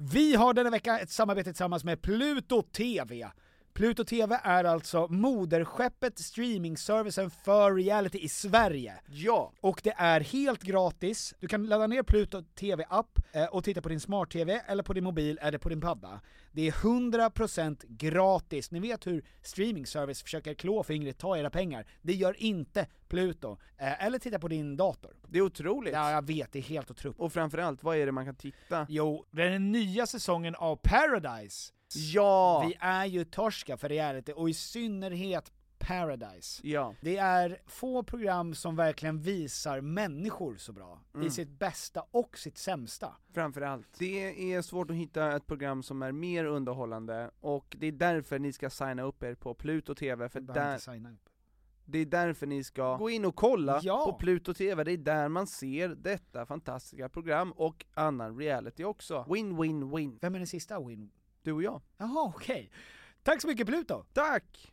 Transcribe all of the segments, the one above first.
Vi har denna vecka ett samarbete tillsammans med Pluto TV. Pluto TV är alltså moderskeppet, streamingservicen för reality i Sverige. Ja! Och det är helt gratis, du kan ladda ner Pluto TV-app eh, och titta på din smart-TV, eller på din mobil, eller på din padda. Det är 100% gratis. Ni vet hur streamingservice försöker klåfingrigt ta era pengar. Det gör inte Pluto. Eh, eller titta på din dator. Det är otroligt. Ja, jag vet, det är helt otroligt. Och framförallt, vad är det man kan titta? Jo, den nya säsongen av Paradise. Ja! Vi är ju torska för reality, och i synnerhet Paradise. Ja. Det är få program som verkligen visar människor så bra, i Mm. sitt bästa och sitt sämsta. Framförallt. Det är svårt att hitta ett program som är mer underhållande, och det är därför ni ska signa upp er på Pluto TV, för där, inte signa upp. det är därför ni ska gå in och kolla Ja. på Pluto TV, det är där man ser detta fantastiska program, och annan reality också. Win, win, win. Vem är den sista win? Du och jag. Jaha, okej. Tack så mycket Pluto! Tack!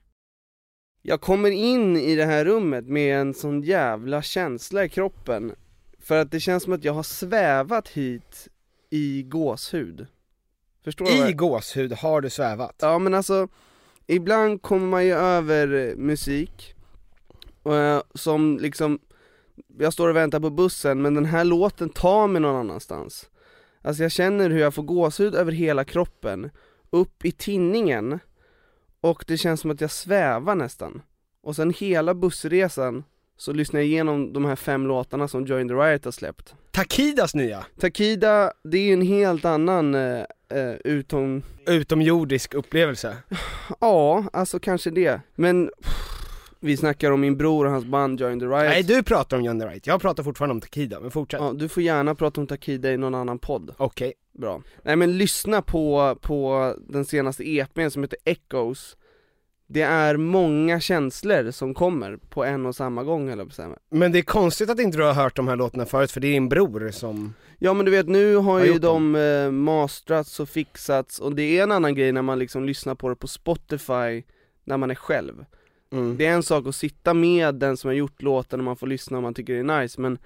Jag kommer in i det här rummet med en sån jävla känsla i kroppen För att det känns som att jag har svävat hit i gåshud Förstår du? vad I gåshud har du svävat. Ja men alltså, ibland kommer man ju över musik eh, Som liksom, jag står och väntar på bussen men den här låten tar mig någon annanstans Alltså jag känner hur jag får gåshud över hela kroppen, upp i tinningen Och det känns som att jag svävar nästan Och sen hela bussresan så lyssnar jag igenom de här fem låtarna som Join the Riot har släppt Takidas nya, Takida, det är ju en helt annan eh, eh, utom utomjordisk upplevelse. Ja, alltså kanske det. Men pff, vi snackar om min bror och hans band Join the Riot. Nej du pratar om John the Right, jag pratar fortfarande om Takida, men fortsätt. Ja, du får gärna prata om Takida i någon annan podd. Okej. Bra. Nej men lyssna på, på den senaste EPn som heter Echoes. Det är många känslor som kommer på en och samma gång eller på. Men det är konstigt att inte du har hört de här låtarna förut, för det är din bror som... Ja men du vet nu har Har ju de eh, mastrats och fixats och det är en annan grej när man liksom lyssnar på det på Spotify när man är själv. Mm. Det är en sak att sitta med den som har gjort låten och man får lyssna och man tycker det är nice men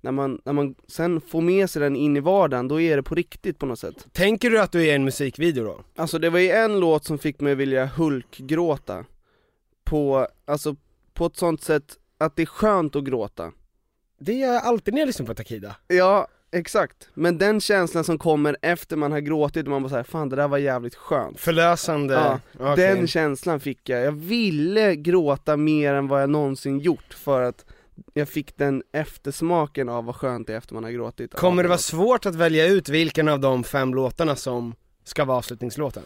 när man, när man sen får med sig den in i vardagen, då är det på riktigt på något sätt. Tänker du att du är i en musikvideo då? Alltså det var ju en låt som fick mig vilja hulkgråta på, alltså på ett sånt sätt att det är skönt att gråta. Det gör jag alltid när jag lyssnar på Takida. Ja, exakt. Men den känslan som kommer efter man har gråtit och man bara såhär, fan det där var jävligt skönt. Förlösande, Ja, okej. Den känslan fick jag. Jag ville gråta mer än vad jag någonsin gjort för att jag fick den eftersmaken av vad skönt det är efter man har gråtit. Kommer det vara svårt att välja ut vilken av de fem låtarna som ska vara avslutningslåten?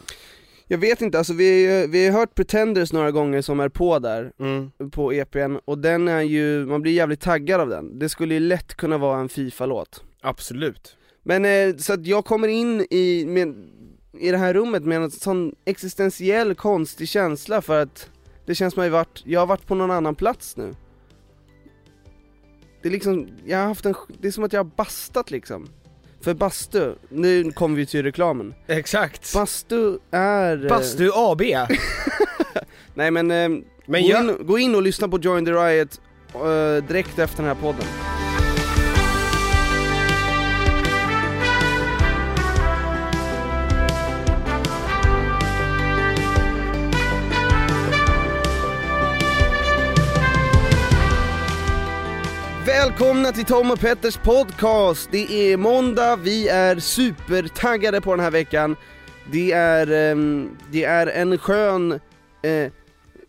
Jag vet inte, alltså vi, vi har hört Pretenders några gånger som är på där, Mm. på EPn, och den är ju, man blir jävligt taggad av den. Det skulle ju lätt kunna vara en Fifa-låt. Absolut. Men eh, så att jag kommer in i, med, i det här rummet med en sån existentiell konstig känsla för att det känns som att jag, varit, jag har varit på någon annan plats nu. det är liksom, jag har haft en, det är som att jag har bastat liksom. För bastu, nu kommer vi till reklamen. Exakt. Bastu är... eh, Bastu AB. Nej men, eh, Men gå, jag- in, gå in och lyssna på Join the Riot eh, direkt efter den här podden. Välkomna till Tom och Petters podcast! Det är måndag, vi är supertaggade på den här veckan. Det är, ehm, det är en skön eh,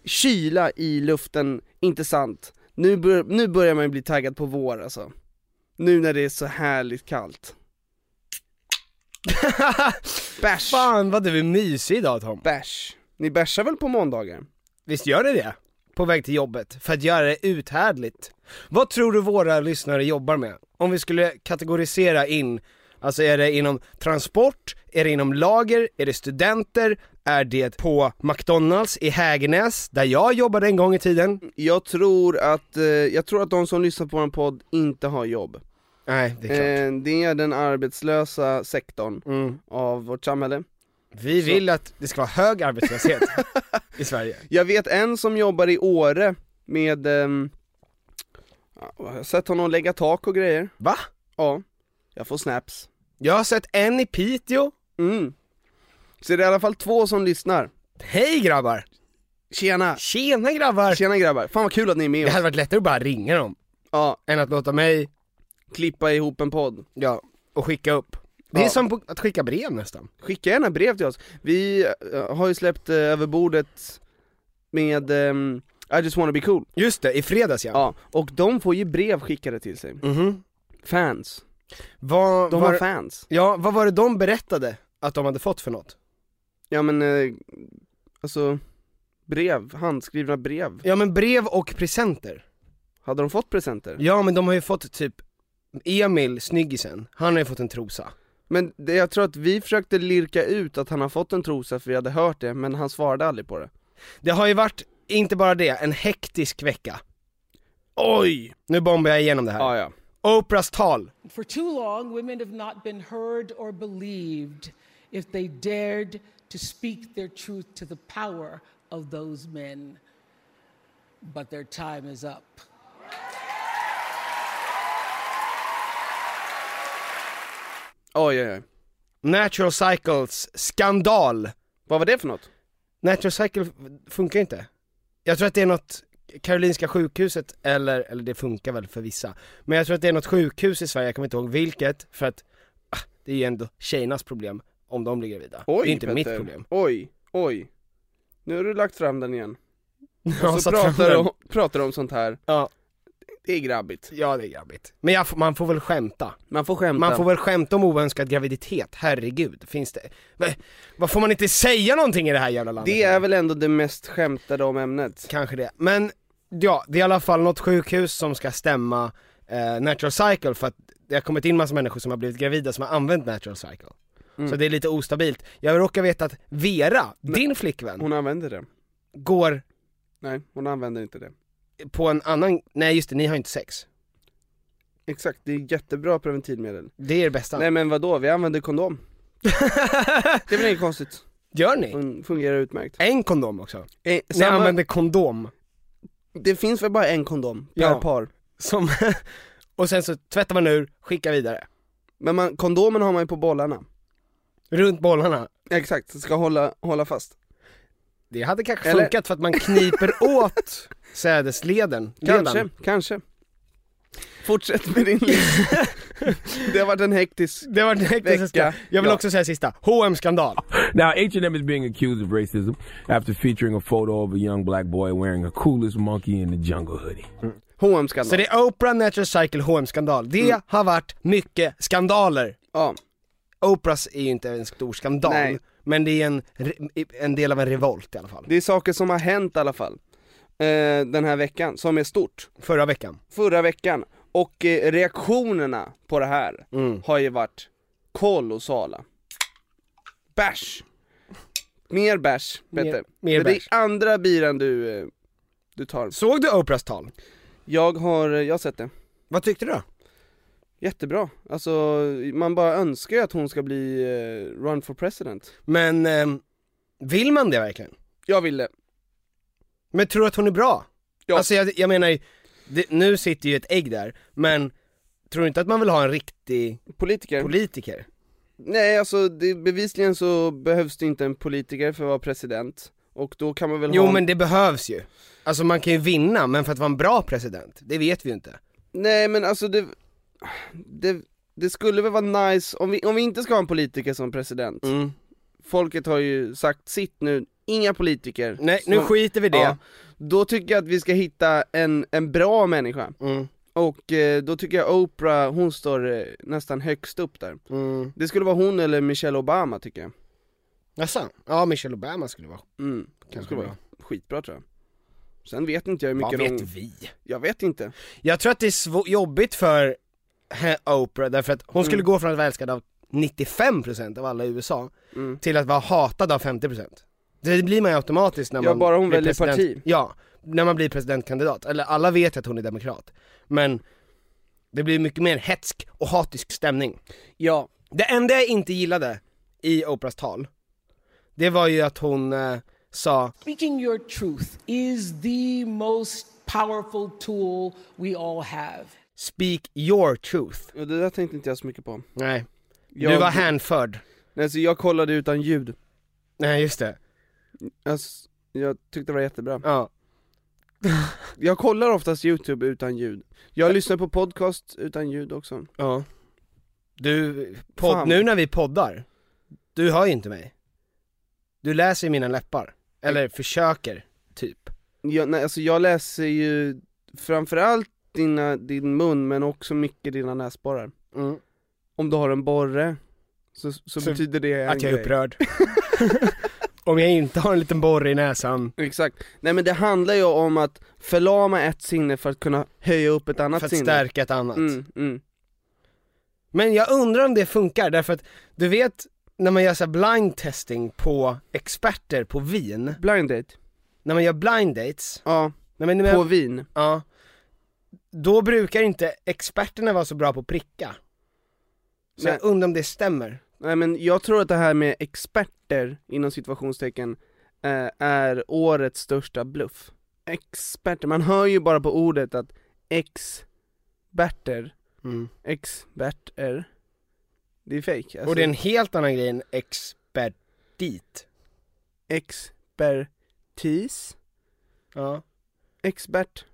kyla i luften, inte sant? Nu, bör, nu börjar man bli taggad på vår alltså. Nu när det är så härligt kallt. Bärs! Fan vad du är mysig idag Tom. Bärs! Ni bärsar väl på måndagar? Visst gör det det? På väg till jobbet, för att göra det uthärdligt. Vad tror du våra lyssnare jobbar med? Om vi skulle kategorisera in, alltså är det inom transport, är det inom lager, är det studenter, är det på McDonalds i Hägernäs, där jag jobbade en gång i tiden? Jag tror att, eh, jag tror att de som lyssnar på en podd inte har jobb. Nej, det är klart. Eh, det är den arbetslösa sektorn Mm. av vårt samhälle. Vi så- vill att det ska vara hög arbetslöshet i Sverige. Jag vet en som jobbar i Åre med, ehm, ja, jag har sett honom lägga tak och grejer. Va? Ja, jag får snaps. Jag har sett en i Piteå. Mm. Så det är i alla fall två som lyssnar. Hej grabbar! Tjena! Tjena grabbar! Tjena grabbar, fan vad kul att ni är med Det oss. hade varit lättare att bara ringa dem, Ja, än att låta mig, klippa ihop en podd. ja, och skicka upp. Det är Ja. som på- att skicka brev nästan. Skicka gärna brev till oss. Vi eh, har ju släppt uh, över bordet med ehm, I just wanna be cool. Just det, i fredags ja. Ja, och de får ju brev skickade till sig. Mhm. Fans. Vad, De var, har fans. ja, vad var det de berättade att de hade fått för något? Ja men, eh, alltså, brev, handskrivna brev. Ja men brev och presenter. Hade de fått presenter? Ja men de har ju fått typ, Emil, snyggisen, han har ju fått en trosa. Men det, jag tror att vi försökte lirka ut att han har fått en trosa för vi hade hört det, men han svarade aldrig på det. Det har ju varit, inte bara det, en hektisk vecka. Oj! Nu bombar jag igenom det här. Ja, ja. Oprahs tal. For too long, women have not been heard or believed if they dared to speak their truth to the power of those men. But their time is up. Oj, oj, oj. Natural Cycles skandal. Vad var det för något? Natural Cycle funkar inte. Jag tror att det är något, Karolinska sjukhuset, eller, eller det funkar väl för vissa. Men jag tror att det är något sjukhus i Sverige, jag kommer inte ihåg vilket, för att ah, det är ju ändå tjejernas problem om de blir gravida. Oj, det är inte mitt Petter. problem. Oj, oj. Nu har du lagt fram den igen. Och så om, pratar du om sånt här. Ja. Det är grabbigt. Ja det är grabbigt. Men jag, man får väl skämta. Man får skämta. Man får väl skämta om oönskad graviditet, herregud. Finns det, Va- vad får man inte säga någonting i det här jävla landet? Det är väl ändå det mest skämtade om ämnet. Kanske det. Men ja, det är i alla fall något sjukhus som ska stämma eh, Natural Cycle för att det har kommit in massa människor som har blivit gravida som har använt Natural Cycle. Mm. Så det är lite ostabilt. Jag råkar veta att Vera, din flickvän, Hon använder det. går Nej, hon använder inte det. På en annan, nej just det, ni har inte sex. Exakt, det är jättebra preventivmedel. Det är det bästa. Nej men vadå, vi använder kondom. Det är väl inget konstigt. Gör ni? Hon fungerar utmärkt. En kondom också? Eh, Ni samma, använder kondom? Det finns väl bara en kondom per Ja. par. Som, och sen så tvättar man ur, skickar vidare. Men man, kondomen har man ju på bollarna. Runt bollarna. Exakt, så ska hålla, hålla fast. Det hade kanske Eller- funkat för att man kniper åt sädesleden. leden. Kanske, kanske. Fortsätt med din lista. Det har varit en hektisk Det var det Vecka. vecka. Jag vill Ja. också säga sista, hm skandal Now, H&M is being accused of racism after featuring a photo of a young black boy wearing a coolest monkey in the jungle hoodie. hm skandal Så det är Oprah Natural Cycle hm skandal Det Mm. har varit mycket skandaler. Ja, Oprahs är ju inte en stor skandal, Nej. men det är en, en del av en revolt i alla fall. det är saker som har hänt i alla fall. Eh, den här veckan, som är stort. Förra veckan. Förra veckan. Och eh, reaktionerna på det här Mm. har ju varit kolossala. Bärs! Mer bärs, Mer- Petter. mer Men det är andra biran du, eh, du tar. Såg du Oprahs tal? Jag har, eh, jag har sett det. Vad tyckte du då? Jättebra, alltså man bara önskar ju att hon ska bli eh, run for president Men, ehm, vill man det verkligen? Jag vill det Men tror du att hon är bra? Ja. Alltså jag, jag menar, det, nu sitter ju ett ägg där, men tror du inte att man vill ha en riktig Politiker? politiker? Nej alltså det, bevisligen så behövs det inte en politiker för att vara president Och då kan man väl Jo ha men det behövs ju. Alltså man kan ju vinna, men för att vara en bra president, det vet vi ju inte. Nej men alltså det, det, det skulle väl vara nice om vi, om vi inte ska ha en politiker som president Mm. Folket har ju sagt sitt nu, inga politiker Nej, nu som- skiter vi det. Ja, Då tycker jag att vi ska hitta en, en bra människa Mm. Och eh, då tycker jag Oprah, hon står eh, nästan högst upp där Mm. Det skulle vara hon eller Michelle Obama tycker jag Jaså? Ja, Michelle Obama skulle vara mm. Kanske skulle vara skitbra tror jag Sen vet inte jag hur Vad mycket vet de... vi? Jag vet inte Jag tror att det är jobbigt för Oprah, därför att hon skulle Mm. gå från att vara älskad av 95% av alla i USA, mm. till att vara hatad av 50% Det blir man ju automatiskt när Ja, man bara hon blir väljer president. parti. Ja, när man blir presidentkandidat, eller alla vet att hon är demokrat Men det blir mycket mer hetsk och hatisk stämning Ja, Det enda jag inte gillade i Oprahs tal, det var ju att hon eh, sa Speaking your truth is the most powerful tool we all have. Speak your truth. Och det där tänkte inte jag så mycket på. Nej, jag, du var hänförd. Nej så jag kollade utan ljud. Nej just det, alltså, Jag tyckte det var jättebra. Ja. Jag kollar oftast youtube utan ljud. Jag lyssnar på podcast utan ljud också. Ja. Du, podd, nu när vi poddar, du hör ju inte mig. Du läser ju mina läppar, eller försöker, typ. Jag, nej, alltså jag läser ju framförallt dina, din mun men också mycket dina näsborrar. Mm. Om du har en borre så, så, Så betyder det en Att jag är grej. upprörd. Om jag inte har en liten borre i näsan. Exakt, nej men det handlar ju om att förlama ett sinne för att kunna höja upp ett annat för att sinne. stärka ett annat. Mm, mm. Men jag undrar om det funkar, därför att du vet när man gör så här blind testing på experter på vin, Blind date, när man gör blind dates, ja, nej men, på vin. Ja, då brukar inte experterna vara så bra på att pricka. Så Nej. jag undrar om det stämmer. Nej men jag tror att det här med experter, inom situationstecken, eh, är årets största bluff Experter, man hör ju bara på ordet att experter, Mm. experter Det är fake alltså, Och det är en helt annan grej än expertit. expertis, Ja. expert,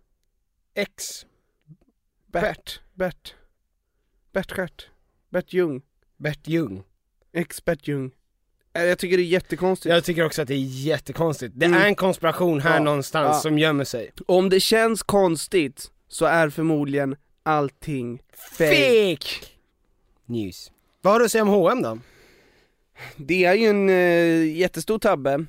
Ex, Bert, Bert, Bert Stjärt, Bert Ljung, Bert Ljung. expert Ljung Eh, Jag tycker det är jättekonstigt Jag tycker också att det är jättekonstigt. Det Mm. är en konspiration här Ja. någonstans Ja. som gömmer sig. Om det känns konstigt så är förmodligen allting fake. Fake! News. Vad har du att säga om H&M då? Det är ju en eh, jättestor tabbe,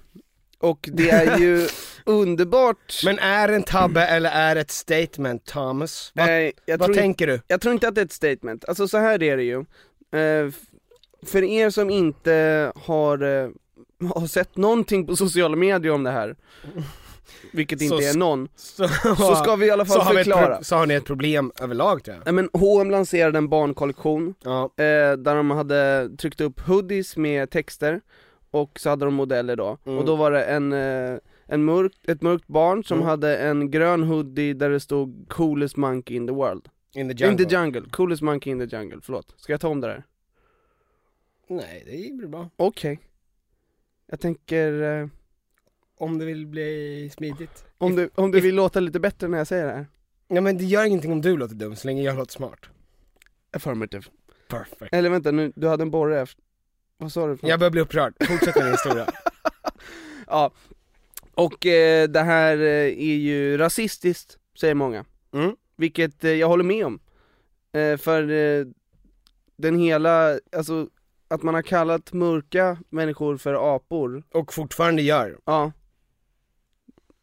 och det är ju underbart Men är det en tabbe eller är det ett statement, Thomas? Vad, Nej, vad tänker du? jag tror inte att det är ett statement, alltså så här är det ju eh, För er som inte har, eh, har sett någonting på sociala medier om det här Vilket Så inte är sk- någon, Så, så ska vi i alla så fall har, ett förklara pro- så har ni ett problem överlag tror jag. Nej men H&M lanserade en barnkollektion Ja. eh, där de hade tryckt upp hoodies med texter och så hade de modeller då, Mm. och då var det en, eh, en mörk, ett mörkt barn som Mm. hade en grön hoodie där det stod 'coolest monkey in the world' In the jungle. In the jungle, coolest monkey in the jungle, förlåt, ska jag ta om det där? Nej, det blir bra. Okej Jag tänker, eh, Om det vill bli smidigt. om du, om du vill låta lite bättre när jag säger det här Ja men det gör ingenting om du låter dum så länge jag låter smart. Affirmative Perfect. Eller vänta nu, du hade en borre efter, vad sa du för Jag börjar bli upprörd, fortsätt med din historia. Ja, och eh, det här eh, är ju rasistiskt, säger många Mm. Vilket eh, jag håller med om. Eh, för eh, den hela, alltså att man har kallat mörka människor för apor, Och fortfarande gör. ja.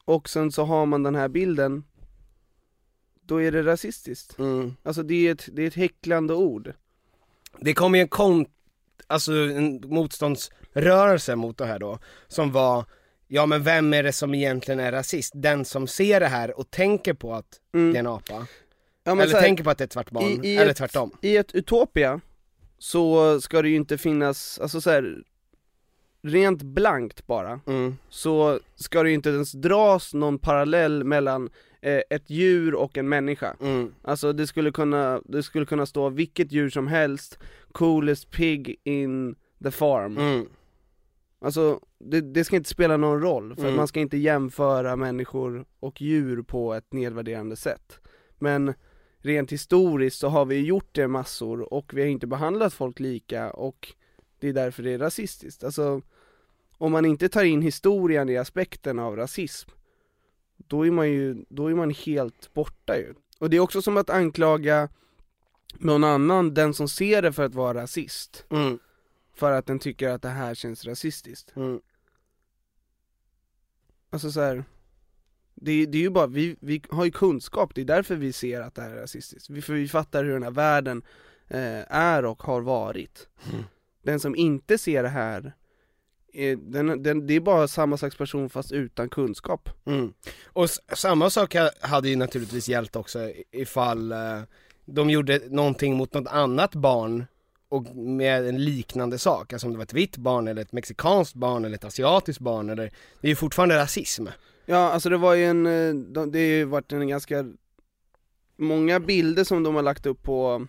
Och sen så har man den här bilden, då är det rasistiskt. Mm. Alltså det är ett, det är ett häcklande ord. Det kom ju en kon, alltså en motståndsrörelse mot det här då, som var, ja men vem är det som egentligen är rasist? Den som ser det här och tänker på att Mm. det är en apa? Ja, eller här, tänker på att det är ett svart barn, i- i eller ett- tvärtom. I ett Utopia så ska det ju inte finnas, alltså så här, rent blankt bara, Mm. så ska det ju inte ens dras någon parallell mellan ett djur och en människa. Mm. Alltså det skulle kunna, det skulle kunna stå vilket djur som helst, coolest pig in the farm. Mm. Alltså det, det ska inte spela någon roll, för Mm. man ska inte jämföra människor och djur på ett nedvärderande sätt. Men rent historiskt så har vi gjort det massor och vi har inte behandlat folk lika och det är därför det är rasistiskt. Alltså om man inte tar in historien i aspekten av rasism, då är man ju, då är man helt borta ju. Och det är också som att anklaga någon annan, den som ser det för att vara rasist, Mm. för att den tycker att det här känns rasistiskt. Mm. Alltså så här. Det, det är ju bara, vi, vi har ju kunskap, det är därför vi ser att det här är rasistiskt. Vi, för vi fattar hur den här världen eh, är och har varit. Mm. Den som inte ser det här, är, den, den, det är bara samma slags person fast utan kunskap. Mm. Och samma sak ha- hade ju naturligtvis gällt också ifall eh, de gjorde någonting mot något annat barn och med en liknande sak, alltså om det var ett vitt barn eller ett mexikanskt barn eller ett asiatiskt barn eller, det är ju fortfarande rasism. Ja, alltså det var ju en, eh, de- det har ju varit en ganska Många bilder som de har lagt upp på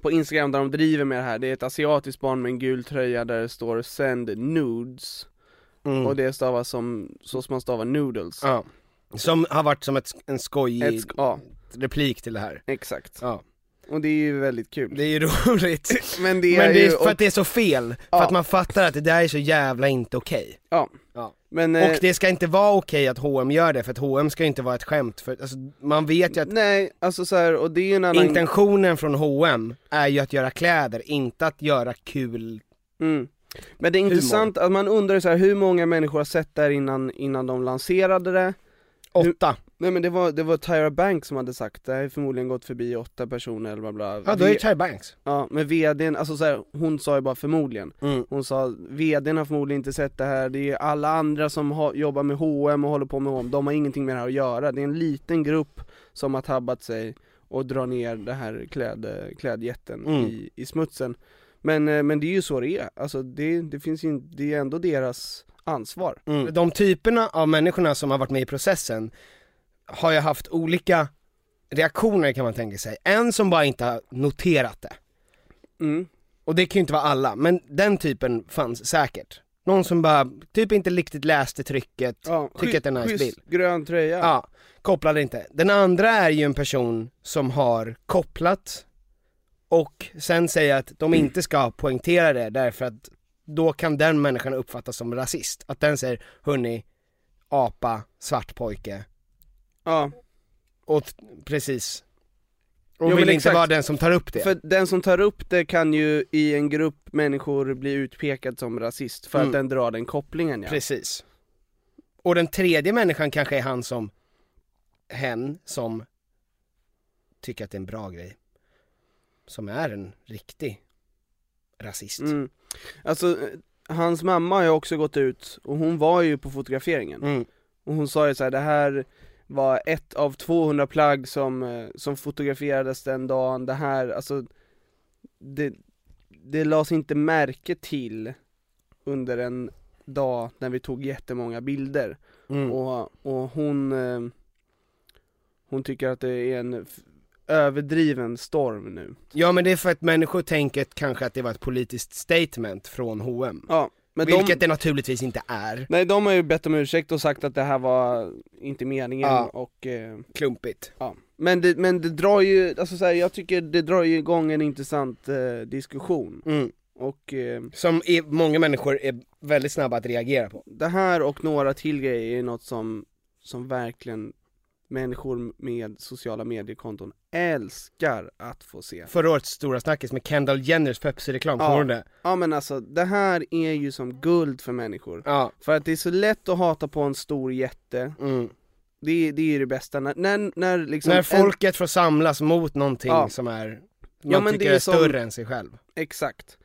På Instagram där de driver med det här, det är ett asiatiskt barn med en gul tröja där det står 'Send nudes' Mm. Och det stavas som, så som man stavar noodles Ja. Som har varit som ett, en skojig Ett sk- ja. replik till det här. Exakt. Ja. Och det är ju väldigt kul Det är ju roligt. Men det är, Men det ju, är för och, att det är så fel, för Ja. att man fattar att det där är så jävla inte okej. ja. Ja. Men, eh, Och det ska inte vara okej att H&M gör det, för att H&M ska inte vara ett skämt, för alltså, man vet ju att Nej, alltså så här, och det är ju en annan intentionen från H&M är ju att göra kläder, inte att göra kul Mm. Men det är intressant att man undrar så här, hur många människor har sett det här innan, innan de lanserade det? Åtta. Nej men det var, det var Tyra Banks som hade sagt det, här har förmodligen gått förbi åtta personer eller bla bla. Ja då är det Tyra Banks. Ja, men vdn, alltså så här, hon sa ju bara förmodligen. Mm. Hon sa, vdn har förmodligen inte sett det här, det är alla andra som har, jobbar med H&M och håller på med H&M, de har ingenting med det här att göra. Det är en liten grupp som har tabbat sig och drar ner det här kläd, klädjätten Mm. i, i smutsen. Men, eh, men det är ju så det är, alltså det, det finns ju, det är ändå deras ansvar. Mm. De typerna av människorna som har varit med i processen har ju haft olika reaktioner kan man tänka sig. En som bara inte har noterat det. mm. Och det kan ju inte vara alla, men den typen fanns säkert. Någon som bara, typ inte riktigt läste trycket, ja, tycker att det är en nice bild. grön tröja Ja, kopplade inte. Den andra är ju en person som har kopplat och sen säger att de inte ska poängtera det därför att då kan den människan uppfattas som rasist. Att den säger, hörni, apa, svart pojke, ja. och precis. Och Jo, vill inte exakt. vara den som tar upp det. För den som tar upp det kan ju i en grupp människor bli utpekad som rasist för Mm. att den drar den kopplingen ja. Precis. Och den tredje människan kanske är han som, hen som tycker att det är en bra grej. Som är en riktig rasist. Mm. Alltså, hans mamma har ju också gått ut, och hon var ju på fotograferingen, Mm. och hon sa ju så här: det här var ett av 200 plagg som, eh, som fotograferades den dagen, det här, alltså det, det lades inte märke till under en dag när vi tog jättemånga bilder Mm. och, och hon eh, Hon tycker att det är en överdriven storm nu Ja men det är för att människor tänker kanske att det var ett politiskt statement från H&M. Ja, men Vilket de, det naturligtvis inte är. Nej de har ju bett om ursäkt och sagt att det här var inte meningen Ja. och eh, Klumpigt. ja Men det, men det drar ju, alltså så här, jag tycker det drar ju igång en intressant eh, diskussion Mm. och eh, Som är, många människor är väldigt snabba att reagera på. det här och några till grejer är något som, som verkligen människor med sociala mediekonton älskar att få se Förra årets stora snackis med Kendall Jenners Pepsi-reklam, Ja. kommer det? Ja men alltså, det här är ju som guld för människor Ja. För att det är så lätt att hata på en stor jätte, Mm. det, är- det är ju det bästa, när, när, när liksom När en- folket får samlas mot någonting Ja. som är, man Ja, men tycker det är, är som- större än sig själv. Exakt.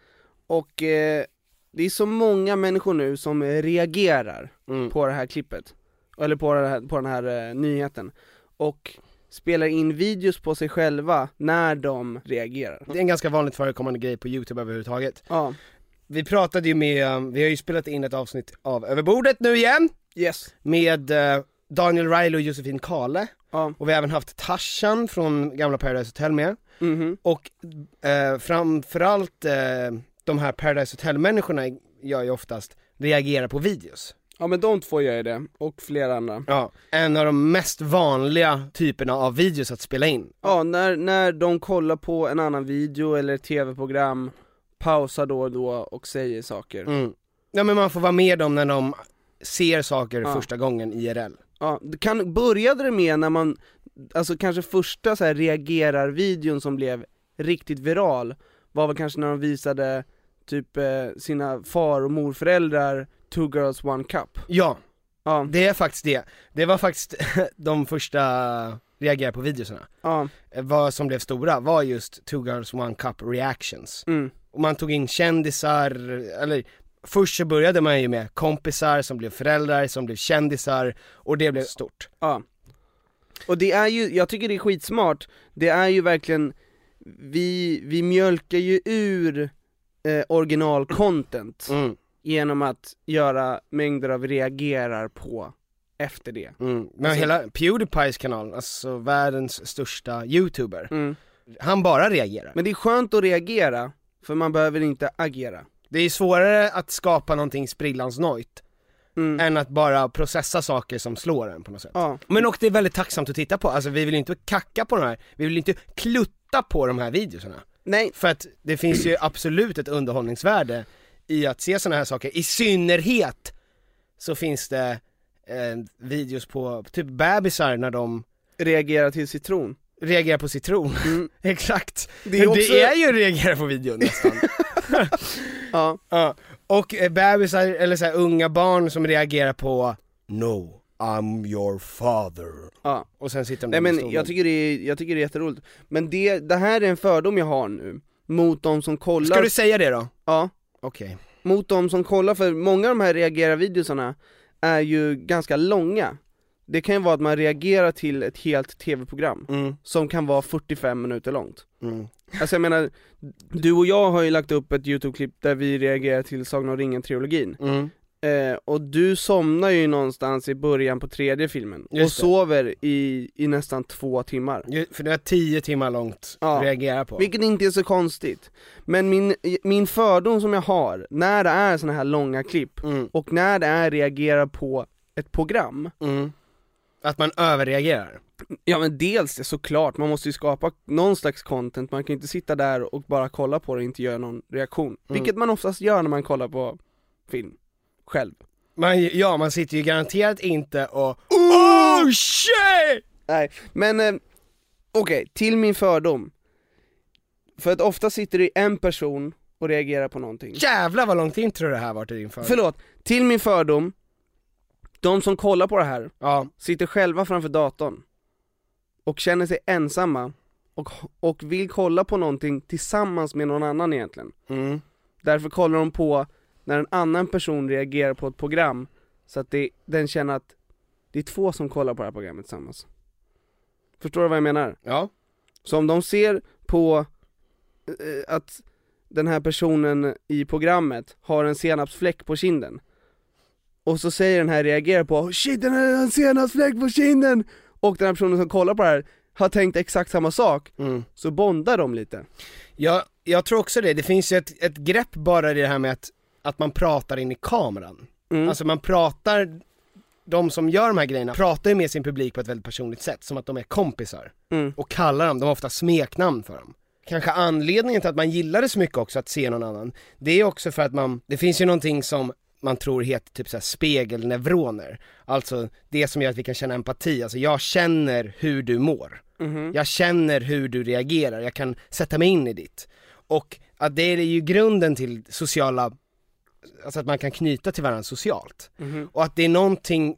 Och eh, det är så många människor nu som reagerar Mm. på det här klippet, eller på, här, på den här eh, nyheten. Och spelar in videos på sig själva när de reagerar. Det är en ganska vanligt förekommande grej på youtube överhuvudtaget. Ja, Vi pratade ju med, um, vi har ju spelat in ett avsnitt av Överbordet nu igen, yes. med eh, Daniel Riley och Josefin Kale, Ja, och vi har även haft Tarzan från gamla Paradise Hotel med, mhm. och eh, framförallt eh, de här Paradise Hotel-människorna gör ju oftast, reagerar på videos. Ja men de två gör ju det, och flera andra. Ja. En av de mest vanliga typerna av videos att spela in. Ja, när, när de kollar på en annan video eller ett tv-program, pausar då och då och säger saker. Mm. Ja men man får vara med dem när de ser saker Ja. första gången IRL. Ja, det kan, började det med när man, alltså kanske första så här reagerar-videon som blev riktigt viral, var väl kanske när de visade typ eh, sina far och morföräldrar, two girls one cup. Ja, Ja, det är faktiskt det. Det var faktiskt de första reagerar på videosarna. ja, Eh, Vad som blev stora var just Two Girls One Cup reactions. mm, Och man tog in kändisar, eller först så började man ju med kompisar som blev föräldrar, som blev kändisar, och det blev stort. ja. Och det är ju, jag tycker det är skitsmart, det är ju verkligen, vi, vi mjölkar ju ur eh, original-content Mm, genom att göra mängder av reagerar på efter det. mm. Men Alltså- hela Pewdiepies kanal, alltså världens största youtuber, Mm. han bara reagerar. Men det är skönt att reagera, för man behöver inte agera. Det är svårare att skapa någonting sprillans nojt, Mm. än att bara processa saker som slår en på något sätt. Ja, Men och det är väldigt tacksamt att titta på, alltså vi vill inte kacka på de här, vi vill inte klutta på de här videorna. nej, För att det finns ju absolut ett underhållningsvärde i att se sådana här saker, i synnerhet så finns det eh, videos på typ bebisar när de reagera till citron. reagerar på citron, Mm. exakt. Det är också- det är ju reagera på videon nästan. Ja, ja. Och eh, bebisar, eller så här, unga barn som reagerar på No, I'm your father. ja. Och sen sitter de Nej men jag tycker, det är, jag tycker det är jätteroligt. Men det, det här är en fördom jag har nu, mot de som kollar, Ska du säga det då? ja, Okej. mot de som kollar, för många av de här reagera-videosarna är ju ganska långa. Det kan ju vara att man reagerar till ett helt tv-program, Mm, som kan vara 45 minuter långt. mm. Alltså jag menar, du och jag har ju lagt upp ett YouTube-klipp där vi reagerar till Sagan om ringen-trilogin. Mm. Eh, och du somnar ju någonstans i början på tredje filmen, och Just det. sover i, i nästan två timmar. För det är tio timmar långt Ja. att reagera på. Vilket inte är så konstigt. Men min, min fördom som jag har, när det är såna här långa klipp, Mm, och när det är reagera på ett program, mm. Att man överreagerar. ja men dels det såklart, man måste ju skapa någon slags content, man kan ju inte sitta där och bara kolla på det och inte göra någon reaktion. Vilket man oftast gör när man kollar på film, själv. Man, ja, man sitter ju garanterat inte och Oh shit! Nej, men eh, okej, till min fördom. För att ofta sitter det en person och reagerar på någonting. Jävlar vad långt intro det här var till din för. Förlåt, till min fördom, de som kollar på det här Ja, sitter själva framför datorn och känner sig ensamma och, och vill kolla på någonting tillsammans med någon annan egentligen. mm. Därför kollar de på när en annan person reagerar på ett program så att det, den känner att det är två som kollar på det här programmet tillsammans. Förstår du vad jag menar? ja. Så om de ser på eh, att den här personen i programmet har en senapsfläck på kinden och så säger den här reagerar på "Oh, 'Shit den har en senapsfläck på kinden' och den här personen som kollar på det här har tänkt exakt samma sak, Mm. så bondar de lite. Ja, jag tror också det. Det finns ju ett, ett grepp bara i det här med att, att man pratar in i kameran. Mm. Alltså man pratar, de som gör de här grejerna pratar ju med sin publik på ett väldigt personligt sätt, som att de är kompisar. Mm. Och kallar dem, de har ofta smeknamn för dem. Kanske anledningen till att man gillar det så mycket också att se någon annan, det är också för att man, det finns ju någonting som man tror heter typ såhär spegelneuroner. Alltså det som gör att vi kan känna empati, alltså jag känner hur du mår. Mhm. Jag känner hur du reagerar, jag kan sätta mig in i ditt. Och att det är ju grunden till sociala, alltså att man kan knyta till varandra socialt. Mhm. Och att det är någonting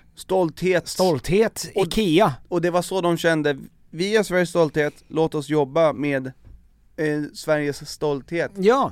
Stolthet. stolthet, IKEA. Och det var så de kände, vi är Sveriges stolthet, låt oss jobba med eh, Sveriges stolthet. Ja,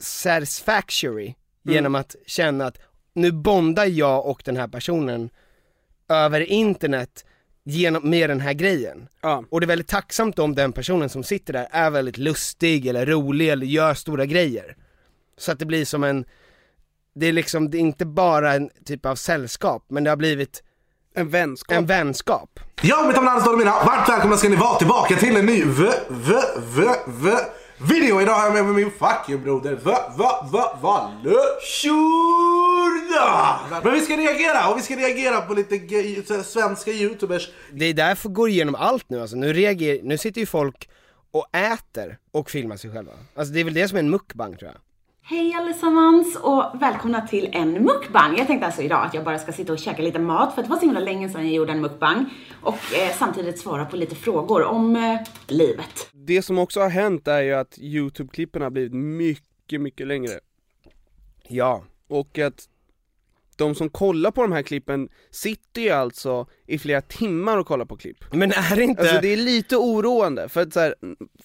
satisfactory Mm. genom att känna att nu bondar jag och den här personen över internet genom, med den här grejen. Ja. Och det är väldigt tacksamt om den personen som sitter där är väldigt lustig eller rolig eller gör stora grejer. Så att det blir som en, det är liksom, det är inte bara en typ av sällskap, men det har blivit En vänskap. en vänskap. Ja, mitt namn är Anders Dormina. Varmt välkomna ska ni vara tillbaka till en ny v, v, v, v, video. Idag har jag med mig min fucking broder Va, va, va, Valle Shurda. Men vi ska reagera och vi ska reagera på lite svenska youtubers. Det är därför går igenom allt nu alltså, nu reagerar, nu sitter ju folk och äter och filmar sig själva. Alltså det är väl det som är en mukbang tror jag. Hej allesammans och välkomna till en mukbang. Jag tänkte alltså idag att jag bara ska sitta och käka lite mat för att det var så himla länge sedan jag gjorde en mukbang och eh, samtidigt svara på lite frågor om eh, livet. Det som också har hänt är ju att youtube-klippen har blivit mycket, mycket längre. Ja. Och att de som kollar på de här klippen sitter ju alltså i flera timmar och kollar på klipp. Men är det inte... Alltså det är lite oroande, för att så här,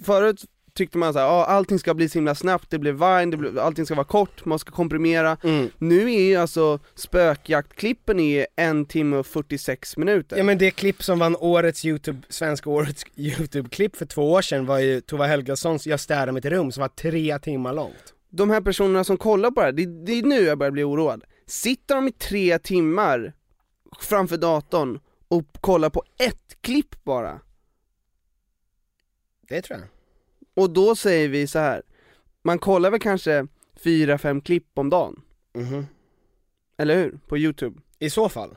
förut tyckte man såhär, ja allting ska bli så himla snabbt, det blir Vine, det blir, allting ska vara kort, man ska komprimera. Mm. Nu är ju alltså spökjaktklippen är en timme och 46 minuter. Ja men det klipp som vann årets youtube, svenska årets youtube-klipp för två år sedan var ju Tova Helgassons Jag städar mitt rum som var tre timmar långt. De här personerna som kollar på det här, det, det är nu jag börjar bli oroad. Sitter de i tre timmar framför datorn och kollar på ett klipp bara? Det tror jag. Och då säger vi så här. man kollar väl kanske fyra, fem klipp om dagen? Mhm. Eller hur? På youtube? I så fall?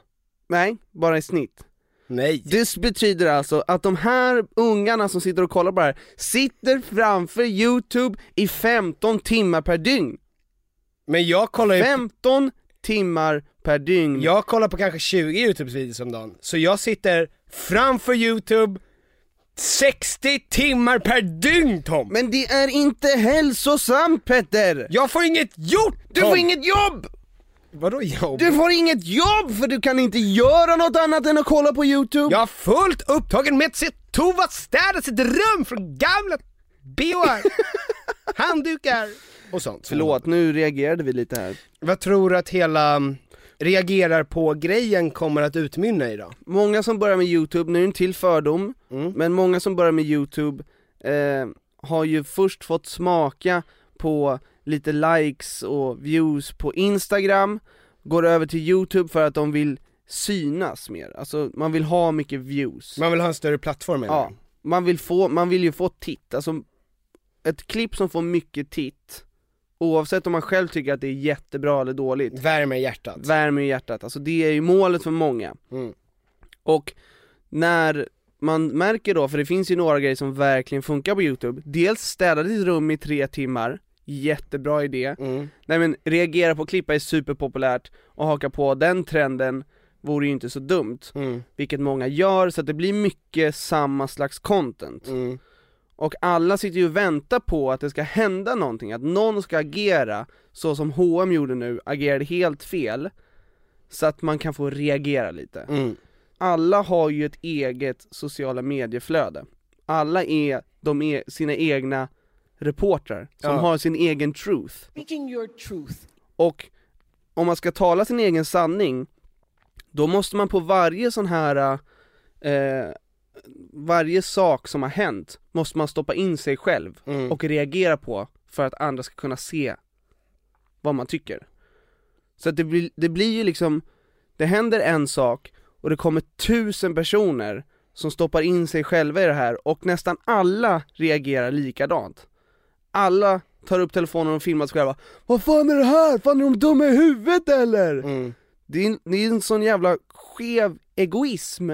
Nej, bara i snitt. Nej. Det betyder alltså att de här ungarna som sitter och kollar på det här, sitter framför youtube i 15 timmar per dygn. Men jag kollar ju... 15 timmar per dygn. Jag kollar på kanske 20 YouTube-videos om dagen, så jag sitter framför YouTube 60 timmar per dygn Tom! Men det är inte hälsosamt Petter! Jag får inget gjort Du Tom! får inget jobb! Vadå jobb? Du får inget jobb för du kan inte göra något annat än att kolla på YouTube! Jag är fullt upptagen med att se Tova städa sitt rum från gamla bhar, handdukar och sånt. Förlåt, nu reagerade vi lite här. Vad tror du att hela reagerar på-grejen kommer att utmynna i då? Många som börjar med YouTube, nu är det en till fördom, Mm. men många som börjar med YouTube eh, har ju först fått smaka på lite likes och views på Instagram, går över till YouTube för att de vill synas mer, alltså man vill ha mycket views. Man vill ha en större plattform Ja, man vill, få, man vill ju få titt, alltså ett klipp som får mycket titt, oavsett om man själv tycker att det är jättebra eller dåligt Värmer hjärtat. Värmer hjärtat, alltså det är ju målet för många Mm. Och när man märker då, för det finns ju några grejer som verkligen funkar på youtube, dels städa ditt rum i tre timmar, jättebra idé Mm. Nej men reagera på klippa är superpopulärt, och haka på den trenden vore ju inte så dumt Mm. Vilket många gör, så att det blir mycket samma slags content Mm. Och alla sitter ju och väntar på att det ska hända någonting, att någon ska agera så som H&M gjorde nu, agerade helt fel Så att man kan få reagera lite Mm. Alla har ju ett eget sociala medieflöde Alla är, de är sina egna reportrar, som Ja. har sin egen truth Speaking your truth. och om man ska tala sin egen sanning, då måste man på varje sån här, eh, varje sak som har hänt, måste man stoppa in sig själv Mm. och reagera på för att andra ska kunna se vad man tycker. Så att det blir, det blir ju liksom, det händer en sak och det kommer tusen personer som stoppar in sig själva i det här och nästan alla reagerar likadant. Alla tar upp telefonen och filmar sig själva, vad fan är det här? Fan är de dumma i huvudet eller? Mm. Det, är, det är en sån jävla skev egoism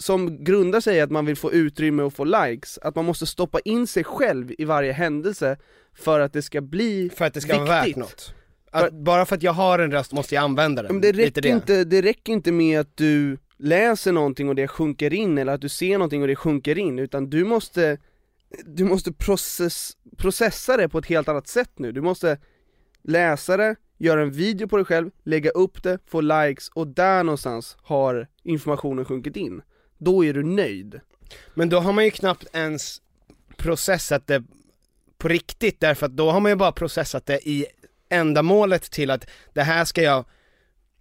som grundar sig i att man vill få utrymme och få likes, att man måste stoppa in sig själv i varje händelse för att det ska bli För att det ska viktigt. vara värt något. Att bara för att jag har en röst måste jag använda den. Men det räcker, Inte, det räcker inte med att du läser någonting och det sjunker in, eller att du ser någonting och det sjunker in, utan du måste, du måste process, processa det på ett helt annat sätt nu, du måste läsa det, göra en video på dig själv, lägga upp det, få likes och där någonstans har informationen sjunkit in. Då är du nöjd. Men då har man ju knappt ens processat det på riktigt, därför att då har man ju bara processat det i ändamålet till att det här ska jag,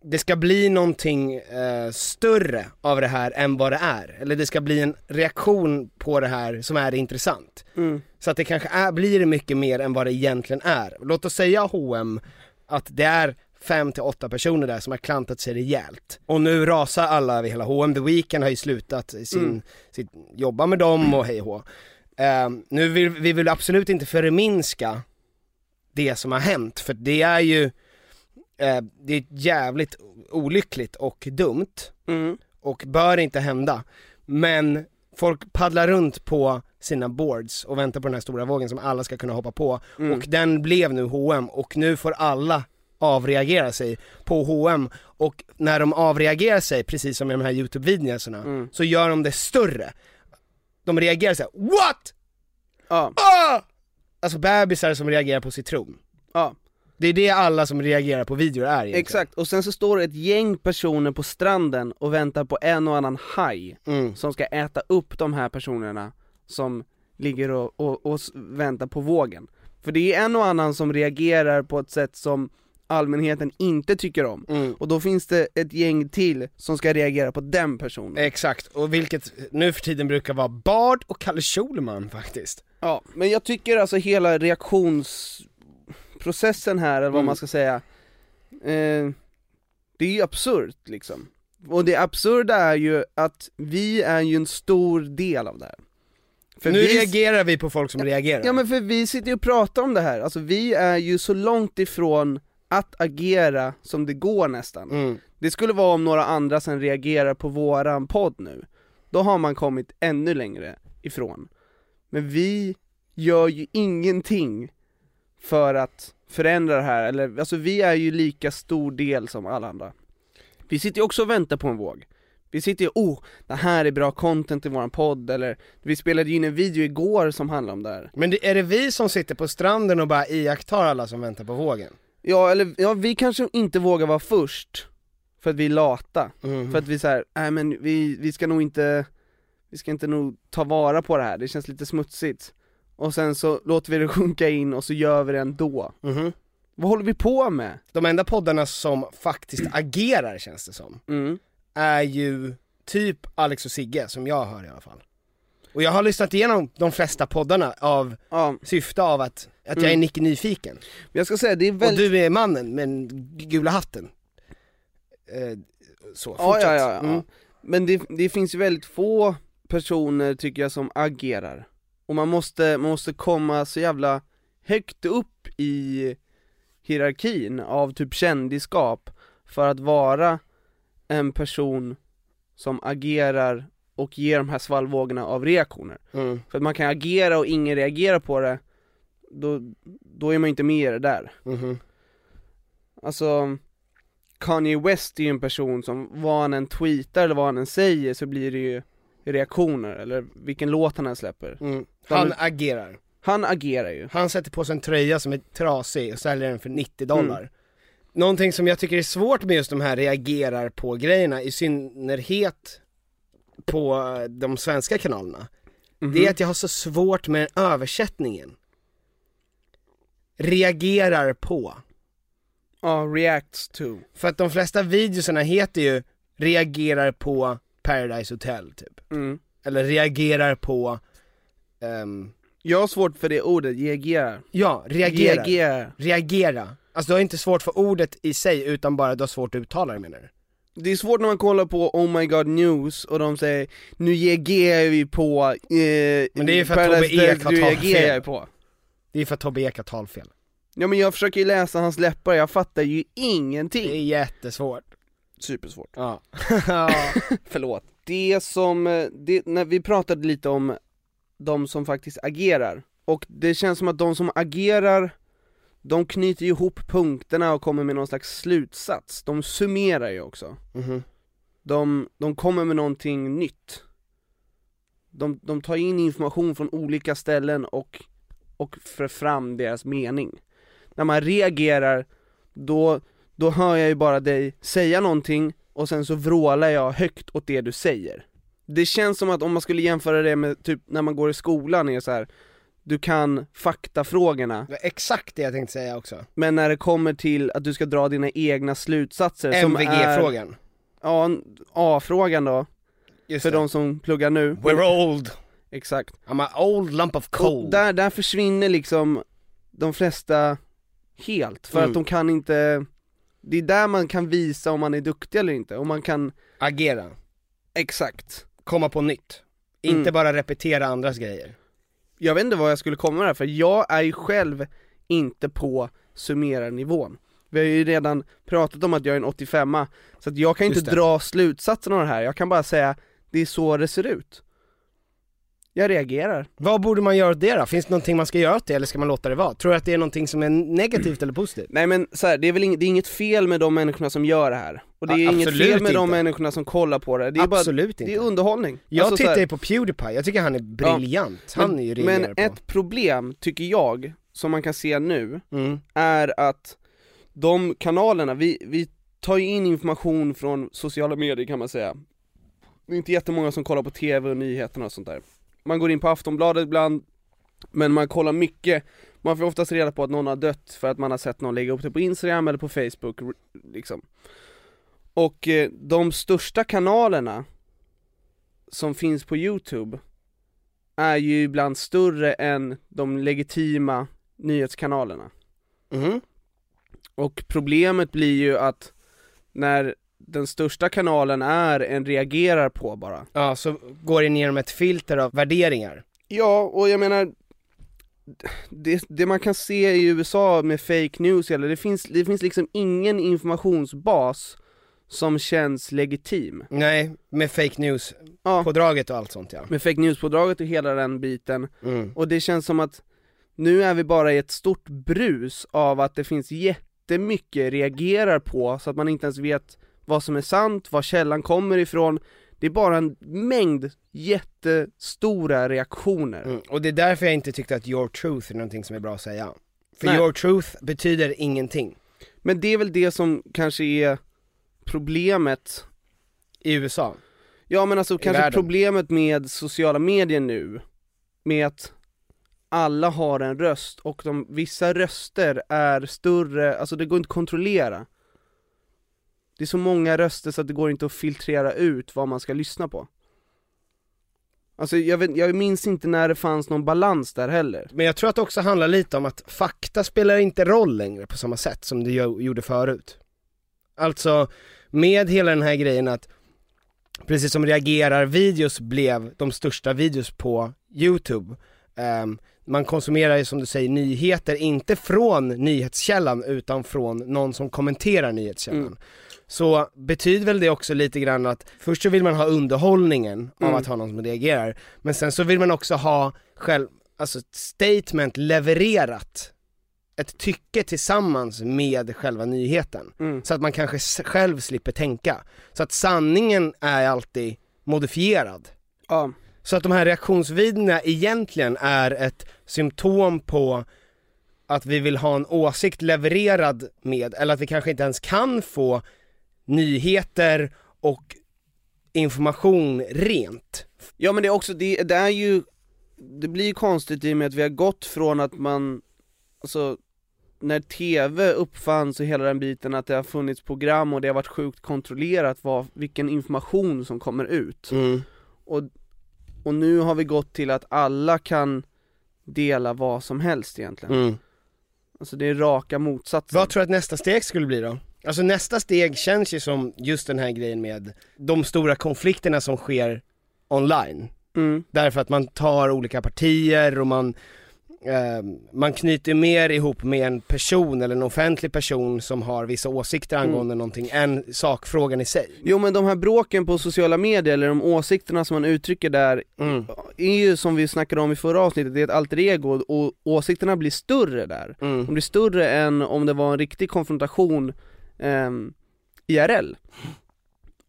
det ska bli någonting eh, större av det här än vad det är, eller det ska bli en reaktion på det här som är intressant. Mm. Så att det kanske är, blir mycket mer än vad det egentligen är. Låt oss säga H&M att det är fem till åtta personer där som har klantat sig rejält. Och nu rasar alla över hela H&M, The Weeknd har ju slutat sin, Mm. sitt, jobba med dem och hej och. Ehm, nu vill vi vill absolut inte förminska det som har hänt, för det är ju, eh, det är jävligt olyckligt och dumt Mm. och bör inte hända. Men folk paddlar runt på sina boards och väntar på den här stora vågen som alla ska kunna hoppa på Mm. och den blev nu H&M och nu får alla avreagera sig på H&M och när de avreagerar sig, precis som i de här YouTube-videorna, Mm. så gör de det större. De reagerar såhär, WHAT? Ja. Ah! Alltså bebisar som reagerar på citron. Ja. Det är det alla som reagerar på videor är egentligen. Exakt, och sen så står det ett gäng personer på stranden och väntar på en och annan haj Mm. som ska äta upp de här personerna som ligger och, och, och väntar på vågen. För det är en och annan som reagerar på ett sätt som allmänheten inte tycker om, Mm. och då finns det ett gäng till som ska reagera på den personen. Exakt, och vilket nu för tiden brukar vara Bard och Kalle Schulman faktiskt. Ja, men jag tycker alltså hela reaktionsprocessen här, eller vad Mm. man ska säga, eh, det är ju absurt liksom. Och det absurda är ju att vi är ju en stor del av det här. För nu vi, reagerar vi på folk som reagerar. Ja men för vi sitter ju och pratar om det här, alltså vi är ju så långt ifrån att agera som det går nästan. Mm. Det skulle vara om några andra sen reagerar på våran podd nu, då har man kommit ännu längre ifrån. Men vi gör ju ingenting för att förändra det här, eller alltså vi är ju lika stor del som alla andra Vi sitter ju också och väntar på en våg Vi sitter ju, oh, det här är bra content i våran podd, eller vi spelade ju in en video igår som handlar om det här Men det, är det vi som sitter på stranden och bara iakttar alla som väntar på vågen? Ja, eller ja, vi kanske inte vågar vara först För att vi är lata, Mhm. för att vi såhär, nej men vi, vi ska nog inte Vi ska inte nog ta vara på det här, det känns lite smutsigt Och sen så låter vi det sjunka in och så gör vi det ändå Mhm. Vad håller vi på med? De enda poddarna som faktiskt agerar känns det som, Mm. är ju typ Alex och Sigge, som jag hör i alla fall. Och jag har lyssnat igenom de flesta poddarna av syfte av att, att jag är Mm. Nicke Nyfiken. Jag ska säga, det är väldigt... Och du är mannen med den gula hatten. Eh, så, Ja, fortsätt. ja, ja, ja. Mm. Men det, det finns ju väldigt få personer tycker jag som agerar Och man måste, man måste komma så jävla högt upp i hierarkin av typ kändisskap för att vara en person som agerar och ger de här svallvågorna av reaktioner Mm. För att man kan agera och ingen reagerar på det, då, då är man inte med i det där Mhm. Alltså Kanye West är ju en person som, vad han än tweetar eller vad han än säger så blir det ju reaktioner, eller vilken låt han än släpper Mm. Han agerar. Han agerar ju Han sätter på sig en tröja som är trasig och säljer den för 90 dollar. Mm. Någonting som jag tycker är svårt med just de här reagerar på grejerna, i synnerhet på de svenska kanalerna, Mhm. det är att jag har så svårt med översättningen. Reagerar på. Ja, reacts to För att de flesta videosarna heter ju reagerar på Paradise Hotel typ. mm. Eller reagerar på, ehm, Jag har svårt för det ordet, reagerar ja, reagerar. Reagerar. Reagera. Alltså du har inte svårt för ordet i sig utan bara du har svårt att uttala det menar du? Det är svårt när man kollar på Oh My God News och de säger Nu reagerar vi på eh, Men det är ju för att Paradise Tobbe Ek har talfel. på Det är för att Tobbe Ek har talfel. Ja men jag försöker ju läsa hans läppar, jag fattar ju ingenting Det är jättesvårt. Supersvårt Ja. Förlåt. Det som, eh, det, när vi pratade lite om de som faktiskt agerar, och det känns som att de som agerar, de knyter ju ihop punkterna och kommer med någon slags slutsats, de summerar ju också. Mhm. De, de kommer med någonting nytt. De, de tar in information från olika ställen och, och för fram deras mening. När man reagerar, då, då hör jag ju bara dig säga någonting och sen så vrålar jag högt åt det du säger. Det känns som att om man skulle jämföra det med typ när man går i skolan är så här. du kan faktafrågorna, Det Exakt det jag tänkte säga också. men när det kommer till att du ska dra dina egna slutsatser MVG-frågan. Ja, A-frågan då, Just för det. de som pluggar nu We're old. Exakt I'm an old lump of Och coal. där, där försvinner liksom de flesta helt, för Mm. att de kan inte Det är där man kan visa om man är duktig eller inte, om man kan Agera. Exakt Komma på nytt. Inte Mm. bara repetera andras grejer. Jag vet inte vad jag skulle komma med här, för jag är ju själv inte på summerarnivån Vi har ju redan pratat om att jag är en 85 så att jag kan inte Just det. dra slutsatsen av det här, jag kan bara säga det är så det ser ut Jag reagerar Vad borde man göra åt det då? Finns det någonting man ska göra åt det eller ska man låta det vara? Tror du att det är någonting som är negativt eller positivt? Nej men så här, det är väl inget, det är inget fel med de människorna som gör det här Och det är A- inget fel med de inte. människorna som kollar på det, det är bara, Absolut det inte. är underhållning Jag Alltså, så tittar ju på Pewdiepie, jag tycker han är briljant. Ja, han men, är ju Men på. ett problem, tycker jag, som man kan se nu, Mm. är att de kanalerna, vi, vi tar ju in information från sociala medier kan man säga Det är inte jättemånga som kollar på tv och nyheterna och sånt där Man går in på Aftonbladet ibland, men man kollar mycket Man får oftast reda på att någon har dött för att man har sett någon lägga upp det på Instagram eller på Facebook, liksom Och eh, de största kanalerna som finns på youtube är ju ibland större än de legitima nyhetskanalerna Mhm. och problemet blir ju att när den största kanalen är en reagerar på bara Ja, så går det genom ett filter av värderingar. Ja, och jag menar det, det man kan se i USA med fake news, eller det finns, det finns liksom ingen informationsbas som känns legitim Nej, med fake news Ja. och allt sånt ja. Med fake news-pådraget och hela den biten, Mm. och det känns som att nu är vi bara i ett stort brus av att det finns jättemycket reagerar på, så att man inte ens vet vad som är sant, var källan kommer ifrån. Det är bara en mängd jättestora reaktioner. Mm. Och det är därför jag inte tyckte att your truth är någonting som är bra att säga. För Nej. your truth betyder ingenting. Men det är väl det som kanske är problemet I USA? Ja men alltså kanske världen. problemet med sociala medier nu, med att alla har en röst och de, vissa röster är större, alltså det går inte att kontrollera. Det är så många röster så att det går inte att filtrera ut vad man ska lyssna på. Alltså jag, vet, jag minns inte när det fanns någon balans där heller. Men jag tror att det också handlar lite om att fakta spelar inte roll längre på samma sätt som det jo- gjorde förut. Alltså, med hela den här grejen att precis som reagerar-videos blev de största videos på YouTube, ehm, man konsumerar ju som du säger nyheter, inte från nyhetskällan utan från någon som kommenterar nyhetskällan. Mm. Så betyder väl det också lite grann att först så vill man ha underhållningen av Mm. att ha någon som reagerar, men sen så vill man också ha själv, alltså ett statement levererat, ett tycke tillsammans med själva nyheten. Mm. Så att man kanske själv slipper tänka. Så att sanningen är alltid modifierad. Ja. Så att de här reaktionsvideorna egentligen är ett symptom på att vi vill ha en åsikt levererad med, eller att vi kanske inte ens kan få nyheter och information rent. Ja men det är också, det, det är ju, det blir ju konstigt i och med att vi har gått från att man, alltså när TV uppfanns och hela den biten, att det har funnits program och det har varit sjukt kontrollerat vad, vilken information som kommer ut. Mm. Och, och nu har vi gått till att alla kan dela vad som helst egentligen. Mm. Alltså det är raka motsatsen. Vad tror du att nästa steg skulle bli då? Alltså nästa steg känns ju som just den här grejen med de stora konflikterna som sker online. Mm. Därför att man tar olika partier och man, eh, man knyter mer ihop med en person eller en offentlig person som har vissa åsikter angående någonting än sakfrågan i sig. Jo men de här bråken på sociala medier, eller de åsikterna som man uttrycker där, Mm. är ju som vi snackade om i förra avsnittet, det är ett alter ego och åsikterna blir större där. Mm. De blir större än om det var en riktig konfrontation ehm, IRL.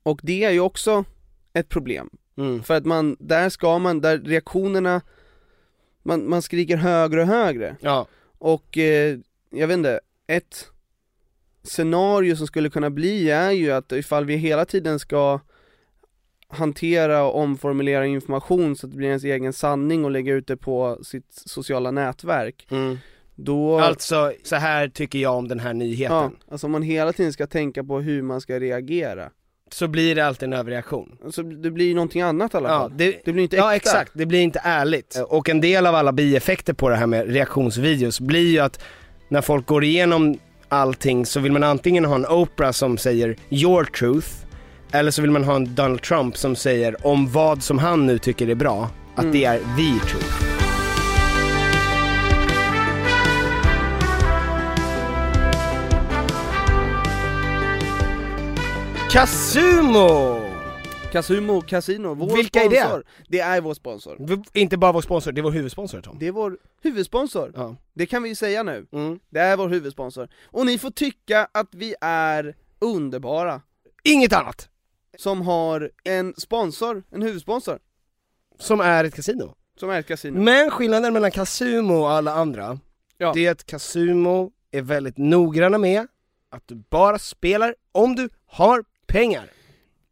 Och det är ju också ett problem. Mm. För att man, där ska man, där reaktionerna, man, man skriker högre och högre. Ja. Och eh, jag vet inte, ett scenario som skulle kunna bli är ju att ifall vi hela tiden ska hantera och omformulera information så att det blir ens egen sanning och lägga ut det på sitt sociala nätverk, Mm. Då... Alltså, så här tycker jag om den här nyheten. ja, alltså om man hela tiden ska tänka på hur man ska reagera, Så blir det alltid en överreaktion. alltså det blir ju någonting annat i alla Ja, fall. det, Det blir inte äkta. ja exakt, det blir inte ärligt. Och en del av alla bieffekter på det här med reaktionsvideos blir ju att när folk går igenom allting så vill man antingen ha en Oprah som säger your truth, eller så vill man ha en Donald Trump som säger om vad som han nu tycker är bra, att Mm. det är the truth. Casumo! Casumo Casino, vår Vilka är det? sponsor. Det är vår sponsor. V- Inte bara vår sponsor, det är vår huvudsponsor Tom. Det är vår huvudsponsor. Ja. Det kan vi ju säga nu. Mm. Det är vår huvudsponsor. Och ni får tycka att vi är underbara. Inget annat! Som har en sponsor, en huvudsponsor, Som är ett kasino. som är ett kasino. Men skillnaden mellan Casumo och alla andra, Ja. det är att Casumo är väldigt noggranna med att du bara spelar om du har pengar.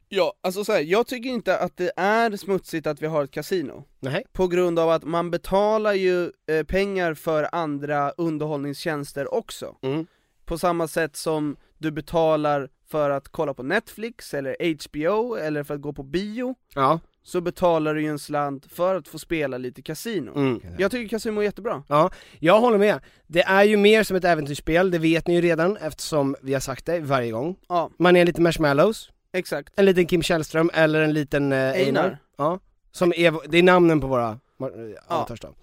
Ja, alltså så här, jag tycker inte att det är smutsigt att vi har ett kasino. Nej. På grund av att man betalar ju eh, pengar för andra underhållningstjänster också. Mm. På samma sätt som du betalar för att kolla på Netflix eller HBO eller för att gå på bio, Ja. Så betalar du ju en slant för att få spela lite kasino. Mm. Jag tycker kasino är jättebra. Ja, jag håller med. Det är ju mer som ett äventyrsspel, det vet ni ju redan eftersom vi har sagt det varje gång. Ja, Man är en liten marshmallows, exakt. en liten Kim Källström eller en liten eh, Einar. Einar. Ja. Som är, det är namnen på våra mar- avatars då.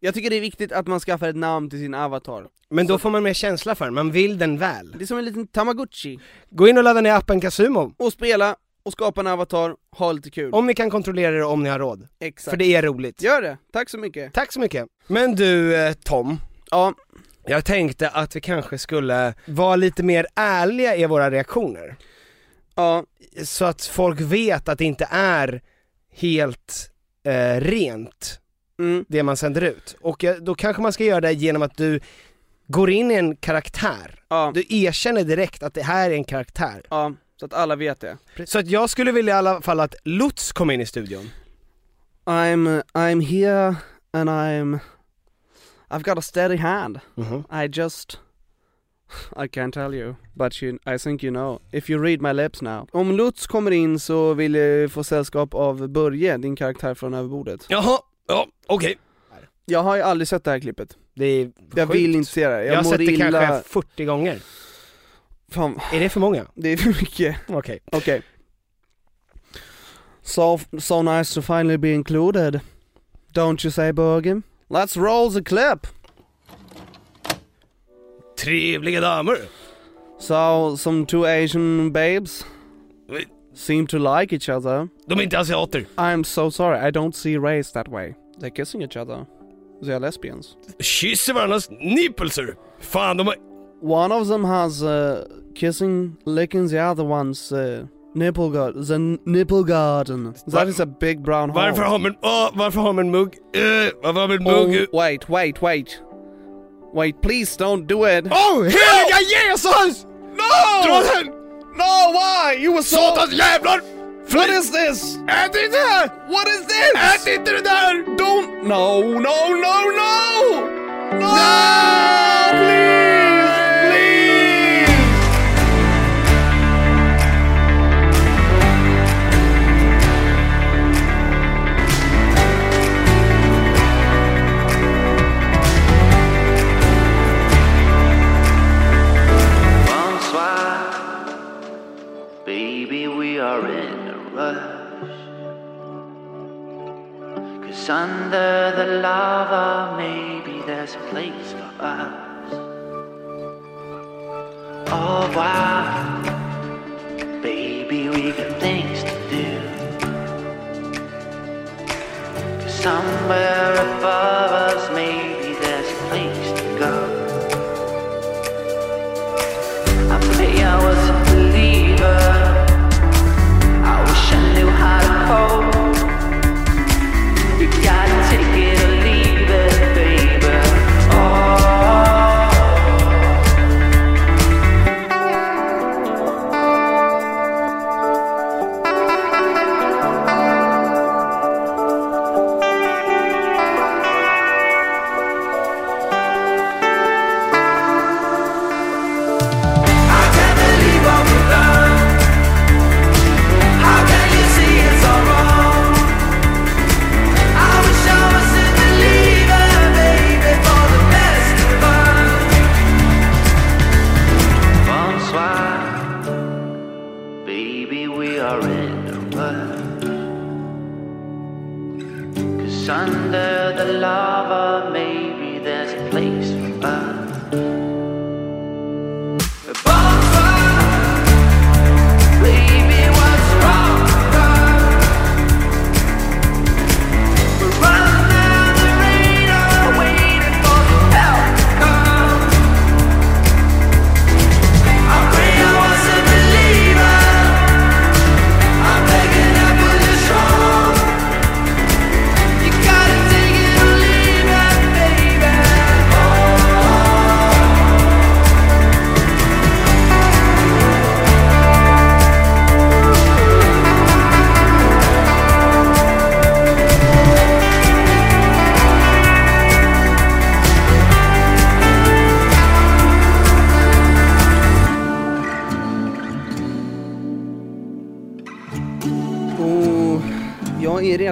Jag tycker det är viktigt att man skaffar ett namn till sin avatar. Men då får man mer känsla för den, man vill den väl. Det är som en liten tamagotchi. Gå in och ladda ner appen Casumo. Och spela och skapa en avatar, ha lite kul. Om ni kan kontrollera det om ni har råd. Exakt. För det är roligt. Gör det, tack så mycket. Tack så mycket. Men du eh, Tom, Ja, jag tänkte att vi kanske skulle vara lite mer ärliga i våra reaktioner. ja, Så att folk vet att det inte är helt eh, rent, mm, det man sänder ut. Och eh, då kanske man ska göra det genom att du går in i en karaktär. ja, Du erkänner direkt att det här är en karaktär. ja, så att alla vet det. Så att jag skulle vilja i alla fall att Lutz kom in i studion. I'm, I'm here and I'm, I've got a steady hand. Mhm. I just, I can't tell you, but you, I think you know, if you read my lips now. Om Lutz kommer in så vill jag få sällskap av Börje, din karaktär från överbordet. Jaha, ja okej. Jag har ju aldrig sett det här klippet. Det är Jag sjukt. vill inte se det, jag, Jag har sett det illa. kanske 40 gånger. Fan, Är det för många? det är för mycket. Okej. Okay. So, so nice to finally be included. Don't you say Börje? Let's roll the clip! Trevliga damer. So, some two Asian babes seem to like each other. De är inte asiater. I'm so sorry, I don't see race that way. They're kissing each other. They are lesbians. Kysser varandras nippelser. Fan, de har... One of them has uh, kissing, licking the other one's uh, nipple garden. The n- nipple garden. That is a big brown hole. Varför har man, åh, varför har man mugg? Uh, varför har man mugg? Oh, wait, wait, wait. Wait, please don't do it. Oh, heliga Jesus! No! Dra den! No, why? You were so... Satans jävlar! What is this? Ät inte det här! What is this? Ät inte det där! Don't... No, no, no, no! No! Please! Under the lava, maybe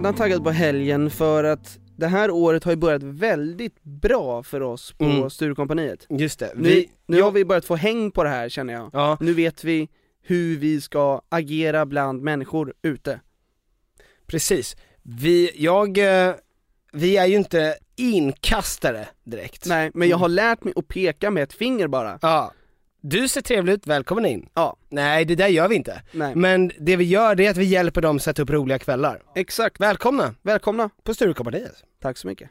redan taggad på helgen för att det här året har ju börjat väldigt bra för oss på Mm. Sturecompagniet. Just det. Nu, Vi, nu jag- har vi börjat få häng på det här känner jag. Ja, Nu vet vi hur vi ska agera bland människor ute. precis. Vi, jag, eh, vi är ju inte inkastare direkt. Nej, men jag har lärt mig att peka med ett finger bara. Ja. Du ser trevlig ut, välkommen in. Ja. Nej, det där gör vi inte. Nej. Men det vi gör det är att vi hjälper dem sätta upp roliga kvällar. Exakt. Välkomna Välkomna. på Sturecompagniet. Tack så mycket.